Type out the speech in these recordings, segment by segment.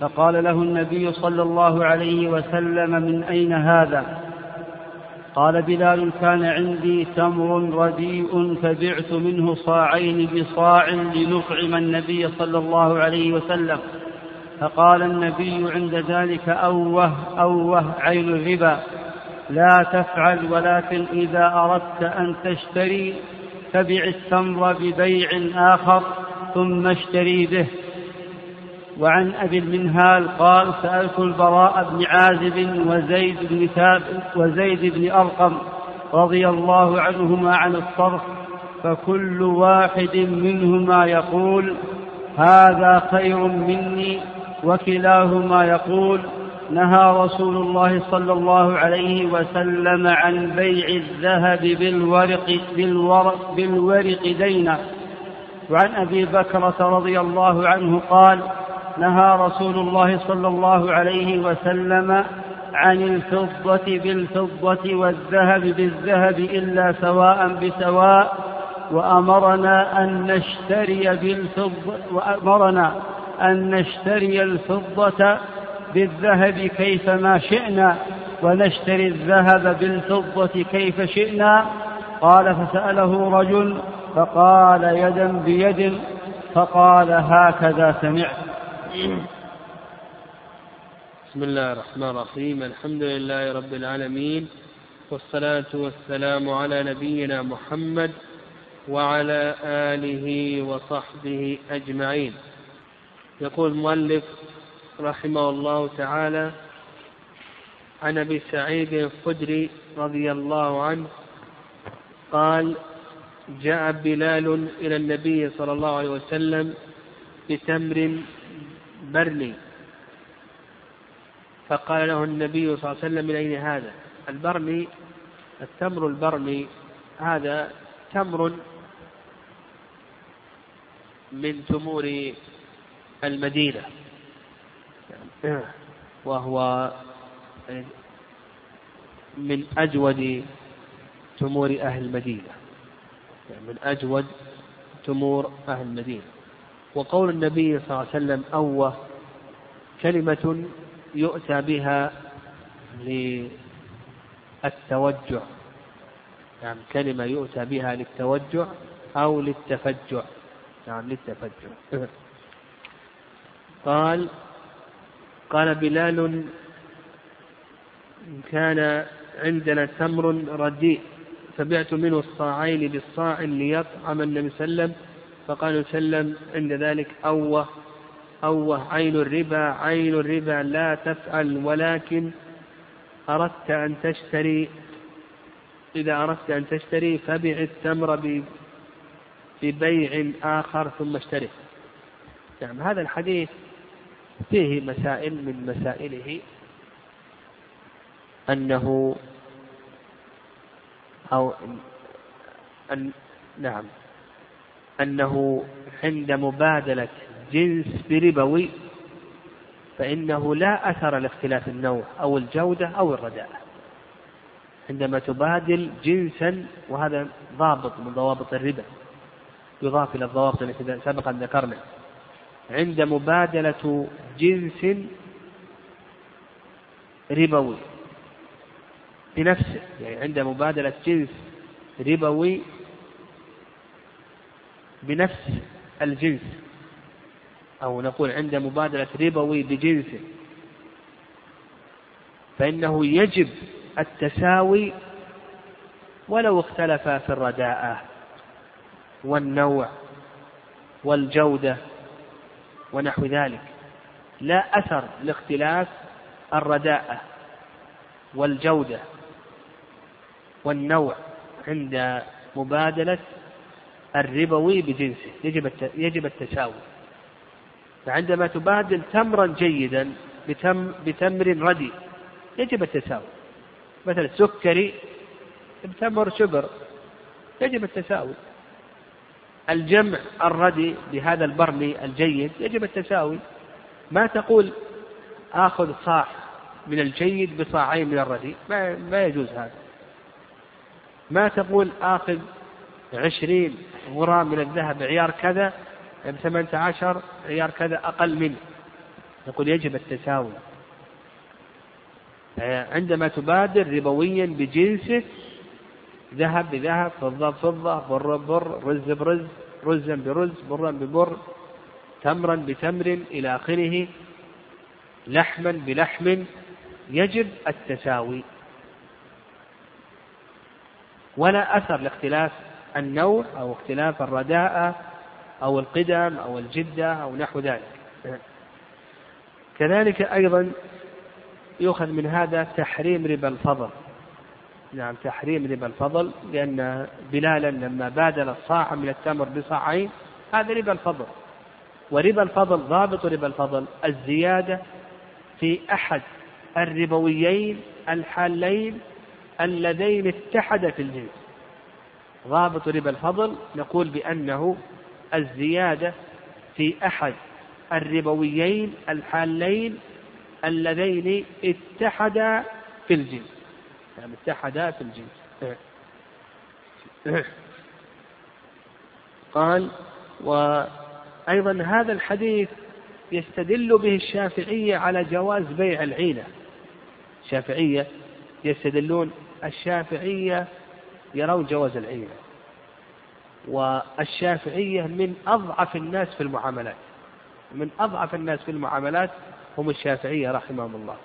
فقال له النبي صلى الله عليه وسلم من أين هذا؟ قال بلال كان عندي تمر رديء فبعت منه صاعين بصاع لنطعم النبي صلى الله عليه وسلم. فقال النبي عند ذلك أوه أوه عين الربا. لا تفعل ولكن إذا أردت أن تشتري فبع التمر ببيع آخر ثم اشتري به. وعن أبي المنهال قال سألت البراء بن عازب وزيد بن ثابت وزيد بن أرقم رضي الله عنهما عن الصرف فكل واحد منهما يقول هذا خير مني وكلاهما يقول نهى رسول الله صلى الله عليه وسلم عن بيع الذهب بالورق بالورق, بالورق دينا وعن أبي بكرة رضي الله عنه قال نهى رسول الله صلى الله عليه وسلم عن الفضة بالفضة والذهب بالذهب إلا سواء بسواء وأمرنا أن نشتري بالفضة وأمرنا أن نشتري الفضة بالذهب كيفما شئنا ونشتري الذهب بالفضة كيف شئنا. قال فسأله رجل فقال يدا بيد فقال هكذا سمعت. بسم الله الرحمن الرحيم. الحمد لله رب العالمين. والصلاة والسلام على نبينا محمد وعلى آله وصحبه أجمعين. يقول المؤلف رحمه الله تعالى عن أبي سعيد الخدري رضي الله عنه قال جاء بلال إلى النبي صلى الله عليه وسلم بتمر برني فقال له النبي صلى الله عليه وسلم من أين هذا؟ البرمي التمر البرمي هذا تمر من تمور المدينة. وهو من أجود تمور أهل المدينة. من أجود تمور أهل المدينة. وقول النبي صلى الله عليه وسلم أوه كلمة يؤتى بها للتوجع. يعني كلمة يؤتى بها للتوجع أو للتفجع. يعني للتفجع. قال قال بلال كان عندنا تمر رديء فبعت منه الصاعين بالصاع ليطعم النبي صلى الله عليه وسلم فقال وسلم عند ذلك أوه أوه عين الربا عين الربا لا تفعل ولكن أردت أن تشتري. إذا أردت أن تشتري فبع التمر ببيع آخر ثم اشتري. نعم هذا الحديث فيه مسائل من مسائله أنه أو أن نعم. أنه عند مبادلة جنس بربوي فإنه لا أثر لاختلاف النوع أو الجودة أو الرداءة عندما تبادل جنسا وهذا ضابط من ضوابط الربا يضاف إلى الضوابط التي سبقا ذكرنا. عند مبادلة جنس ربوي بنفسه يعني عند مبادلة جنس ربوي بنفس الجنس. أو نقول عند مبادلة ربوي بجنسه فإنه يجب التساوي ولو اختلف في الرداءة والنوع والجودة ونحو ذلك. لا أثر لاختلاف الرداءة والجودة والنوع عند مبادلة الربوي بجنسه يجب يجب التساوي فعندما تبادل تمرا جيدا بتم بتمر ردي يجب التساوي مثلا سكري بتمر شبر يجب التساوي الجمع الردي بهذا البرمي الجيد يجب التساوي ما تقول آخذ صاع من الجيد بصاعين من الردي ما, ما يجوز هذا. ما تقول آخذ عشرين غرام من الذهب عيار كذا بثمانية عشر عيار كذا أقل منه. نقول يجب التساوي. عندما تبادر ربويا بجنسه ذهب بذهب فضة بفضة بر ببر رز برز رزا برز برا ببر تمرا بتمر إلى آخره لحما بلحم. يجب التساوي. ولا أثر لاختلاف النوع أو اختلاف الرداءة أو القدم أو الجدة أو نحو ذلك. كذلك أيضا يؤخذ من هذا تحريم ربا الفضل. نعم تحريم ربا الفضل لأن بلالا لما بادل الصاع من التمر بصاعين هذا ربا الفضل. وربا الفضل ضابط ربا الفضل الزيادة في أحد الربويين الحالين اللذين اتحدا في الجنس. ضابط ربا الفضل نقول بأنه الزيادة في أحد الربويين الحالين اللذين اتحدا في الجنس يعني اتحدا في الجنس قال وأيضا هذا الحديث يستدل به الشافعية على جواز بيع العينة. الشافعية يستدلون الشافعية يرون جواز العينة والشافعية من أضعف الناس في المعاملات. من أضعف الناس في المعاملات هم الشافعية رحمهم الله.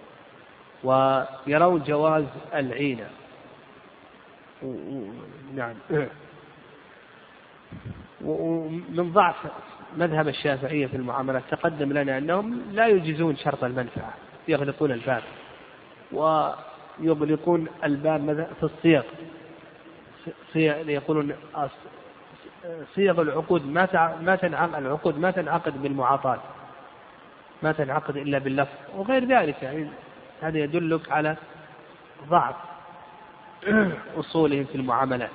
ويرون جواز العينة نعم. ومن ضعف مذهب الشافعية في المعاملات تقدم لنا أنهم لا يجيزون شرط المنفعة. يغلقون الباب. ويغلقون الباب في الصيغ. يقولون صيغ العقود ما ما تنعقد العقود ما تنعقد بالمعاطاة. ما تنعقد إلا باللفظ وغير ذلك. يعني هذا يدلك على ضعف أصولهم في المعاملات.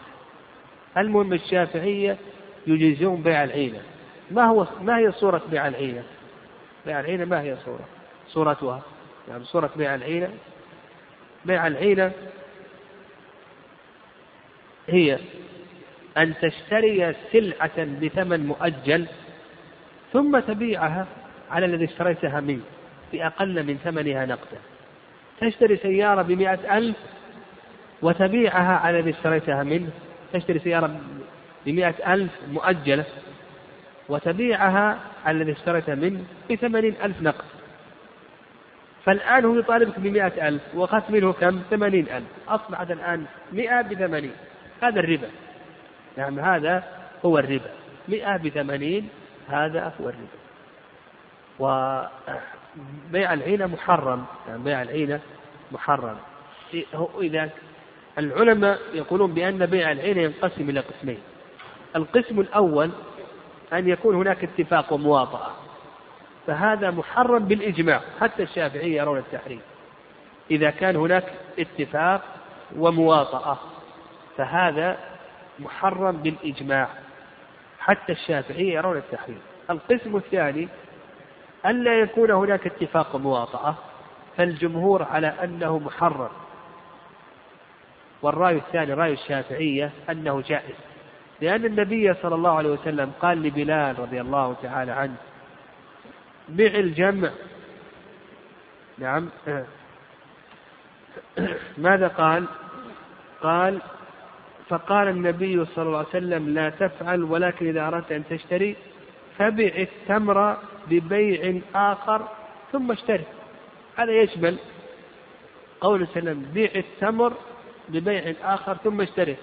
المهم الشافعية يجيزون بيع العينة. ما هو ما هي صورة بيع العينة؟ بيع العينة ما هي صورة؟ صورتها. يعني صورة بيع العينة بيع العينة هي أن تشتري سلعة بثمن مؤجل ثم تبيعها على الذي اشتريتها منه بأقل من ثمنها نقدا. تشتري سيارة بمئة ألف وتبيعها على الذي اشتريتها منه. تشتري سيارة بمئة ألف مؤجلة وتبيعها على الذي اشتريتها منه بثمانين ألف نقد. فالآن هو يطالبك بمئة ألف وأخذت منه كم؟ ثمانين ألف. أصبحت الآن مئة بثمانين. هذا الربا. نعم هذا هو الربا. مئة بثمانين هذا هو الربا. وبيع العينة محرم. يعني بيع العينة محرم. إذا العلماء يقولون بأن بيع العينة ينقسم إلى قسمين. القسم الأول أن يكون هناك اتفاق ومواطأة. فهذا محرم بالإجماع. حتى الشافعية يرون التحريم. إذا كان هناك اتفاق ومواطأة. فهذا محرم بالإجماع. حتى الشافعية يرون التحريم. القسم الثاني ألا يكون هناك اتفاق ومواطأة فالجمهور على أنه محرم. والرأي الثاني رأي الشافعية أنه جائز. لأن النبي صلى الله عليه وسلم قال لبلال رضي الله تعالى عنه بع الجمع. نعم. ماذا قال؟ قال فقال النبي صلى الله عليه وسلم لا تفعل ولكن إذا أردت أن تشتري فبع التمر ببيع آخر ثم اشتري. هذا يشمل قول وسلم بيع التمر ببيع آخر ثم اشتري.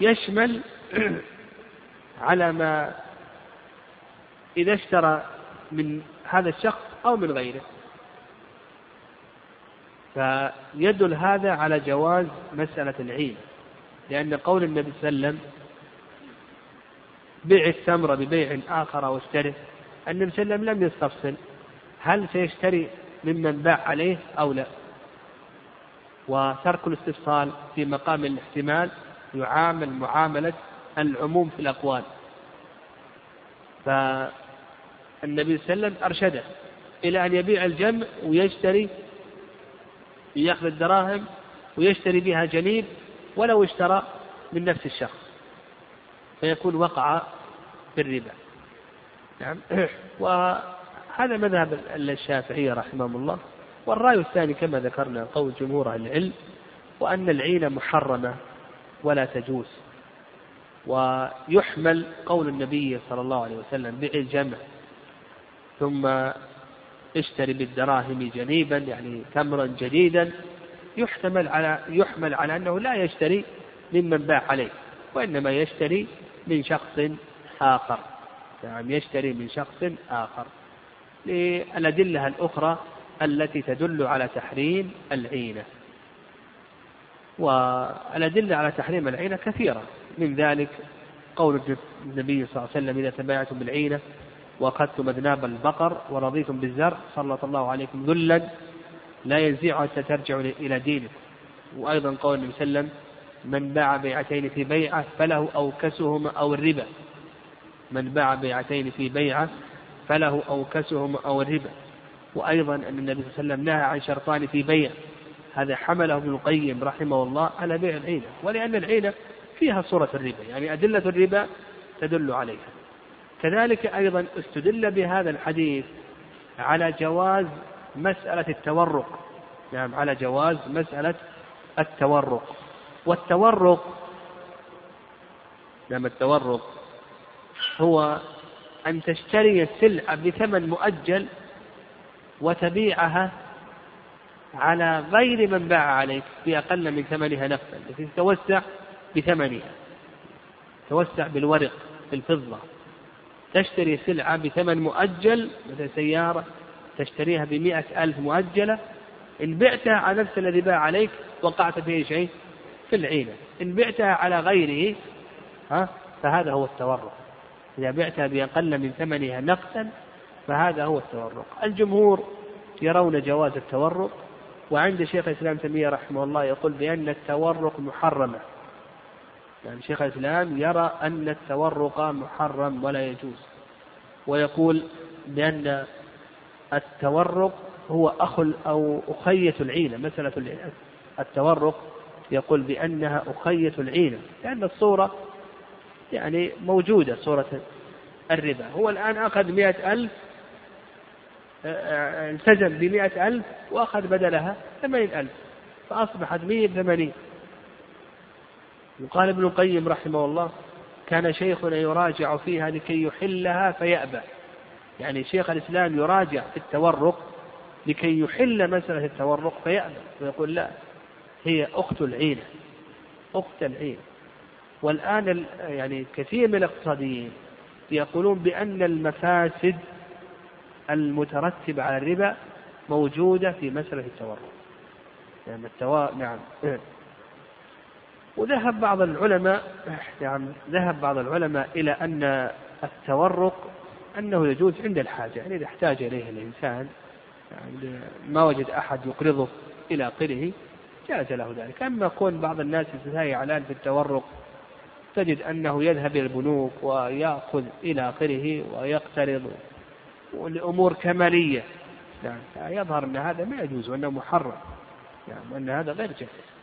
يشمل على ما إذا اشترى من هذا الشخص أو من غيره. فيدل هذا على جواز مسألة العين لأن قول النبي صلى الله عليه وسلم بيع التمر ببيع آخر أو اشتري النبي صلى الله عليه وسلم لم يستفصل هل سيشتري ممن باع عليه أو لا. وترك الاستفصال في مقام الاحتمال يعامل معاملة العموم في الأقوال. فالنبي صلى الله عليه وسلم أرشده إلى أن يبيع الجمع ويشتري يأخذ الدراهم ويشتري بها جنيب ولو اشترى من نفس الشخص. فيكون وقع في الربا. نعم. وهذا هذا مذهب الشافعية رحمهم الله. والرأي الثاني كما ذكرنا قول جمهور العلم وأن العينة محرمة ولا تجوز. ويحمل قول النبي صلى الله عليه وسلم بيع الجمع ثم اشتري بالدراهم جنيبا يعني تمرا جديدا. يحتمل على يحمل على أنه لا يشتري ممن باع عليه وإنما يشتري من شخص آخر. نعم يشتري من شخص آخر. للأدلة الأخرى التي تدل على تحريم العينة. والأدلة على تحريم العينة كثيرة. من ذلك قول النبي صلى الله عليه وسلم إذا تبايعتم بالعينة وأخذتم أذناب البقر ورضيتم بالزرع سلط الله عليكم ذلا لا ينزعه حتى ترجعوا إلى دينكم وأيضا قول النبي صلى الله عليه وسلم من باع بيعتين في بيعة فله أوكسهما أو الربا. من باع بيعتين في بيعة فله أوكسهما أو الربا. وأيضا أن النبي صلى الله عليه وسلم نهى عن شرطان في بيع. هذا حمله ابن القيم رحمه الله على بيع العينة. ولأن العينة فيها صورة الربا يعني أدلة الربا تدل عليها. كذلك أيضا استدل بهذا الحديث على جواز مسألة التورق. نعم على جواز مسألة التورق. والتورق نعم التورق هو أن تشتري السلعة بثمن مؤجل وتبيعها على غير من باع عليك بأقل من ثمنها نفسا لكن تتوسع بثمنها. توسع بالورق بالفضة. تشتري سلعة بثمن مؤجل مثل سيارة تشتريها بمئة ألف مؤجلة. إن بعتها على نفس الذي باع عليك وقعت في شيء في العينة. إن بعتها على غيره ها فهذا هو التورق. إذا بعتها بأقل من ثمنها نقدا فهذا هو التورق. الجمهور يرون جواز التورق وعند شيخ الإسلام تيمية رحمه الله يقول بأن التورق محرمة. يعني شيخ الإسلام يرى أن التورق محرم ولا يجوز. ويقول بأن التورق هو أخ أو أخية العينة مسألة التورق يقول بأنها أخية العينة لأن الصورة يعني موجودة صورة الربا. هو الآن أخذ مئة ألف التزم بمئة ألف وأخذ بدلها ثمانين ألف فأصبحت مئة ثمانين وقال ابن القيم رحمه الله كان شيخنا يراجع فيها لكي يحلها فيأبى. يعني شيخ الإسلام يراجع في التورق لكي يحل مسألة التورق فيأبى ويقول لا هي أخت العينة أخت العينة. والآن يعني كثير من الاقتصاديين يقولون بأن المفاسد المترتبة على الربا موجودة في مسألة التورق. يعني التوا... نعم. وذهب بعض العلماء يعني ذهب بعض العلماء إلى أن التورق أنه يجوز عند الحاجة يعني إذا احتاج إليه الإنسان يعني ما وجد أحد يقرضه إلى آخره جاز له ذلك. أما كون بعض الناس يتساهي إعلان في التورق تجد أنه يذهب إلى البنوك ويأخذ إلى آخره ويقترض لأمور كمالية. يعني يظهر أن هذا ما يجوز وأنه محرم. يعني وأن هذا غير جائز.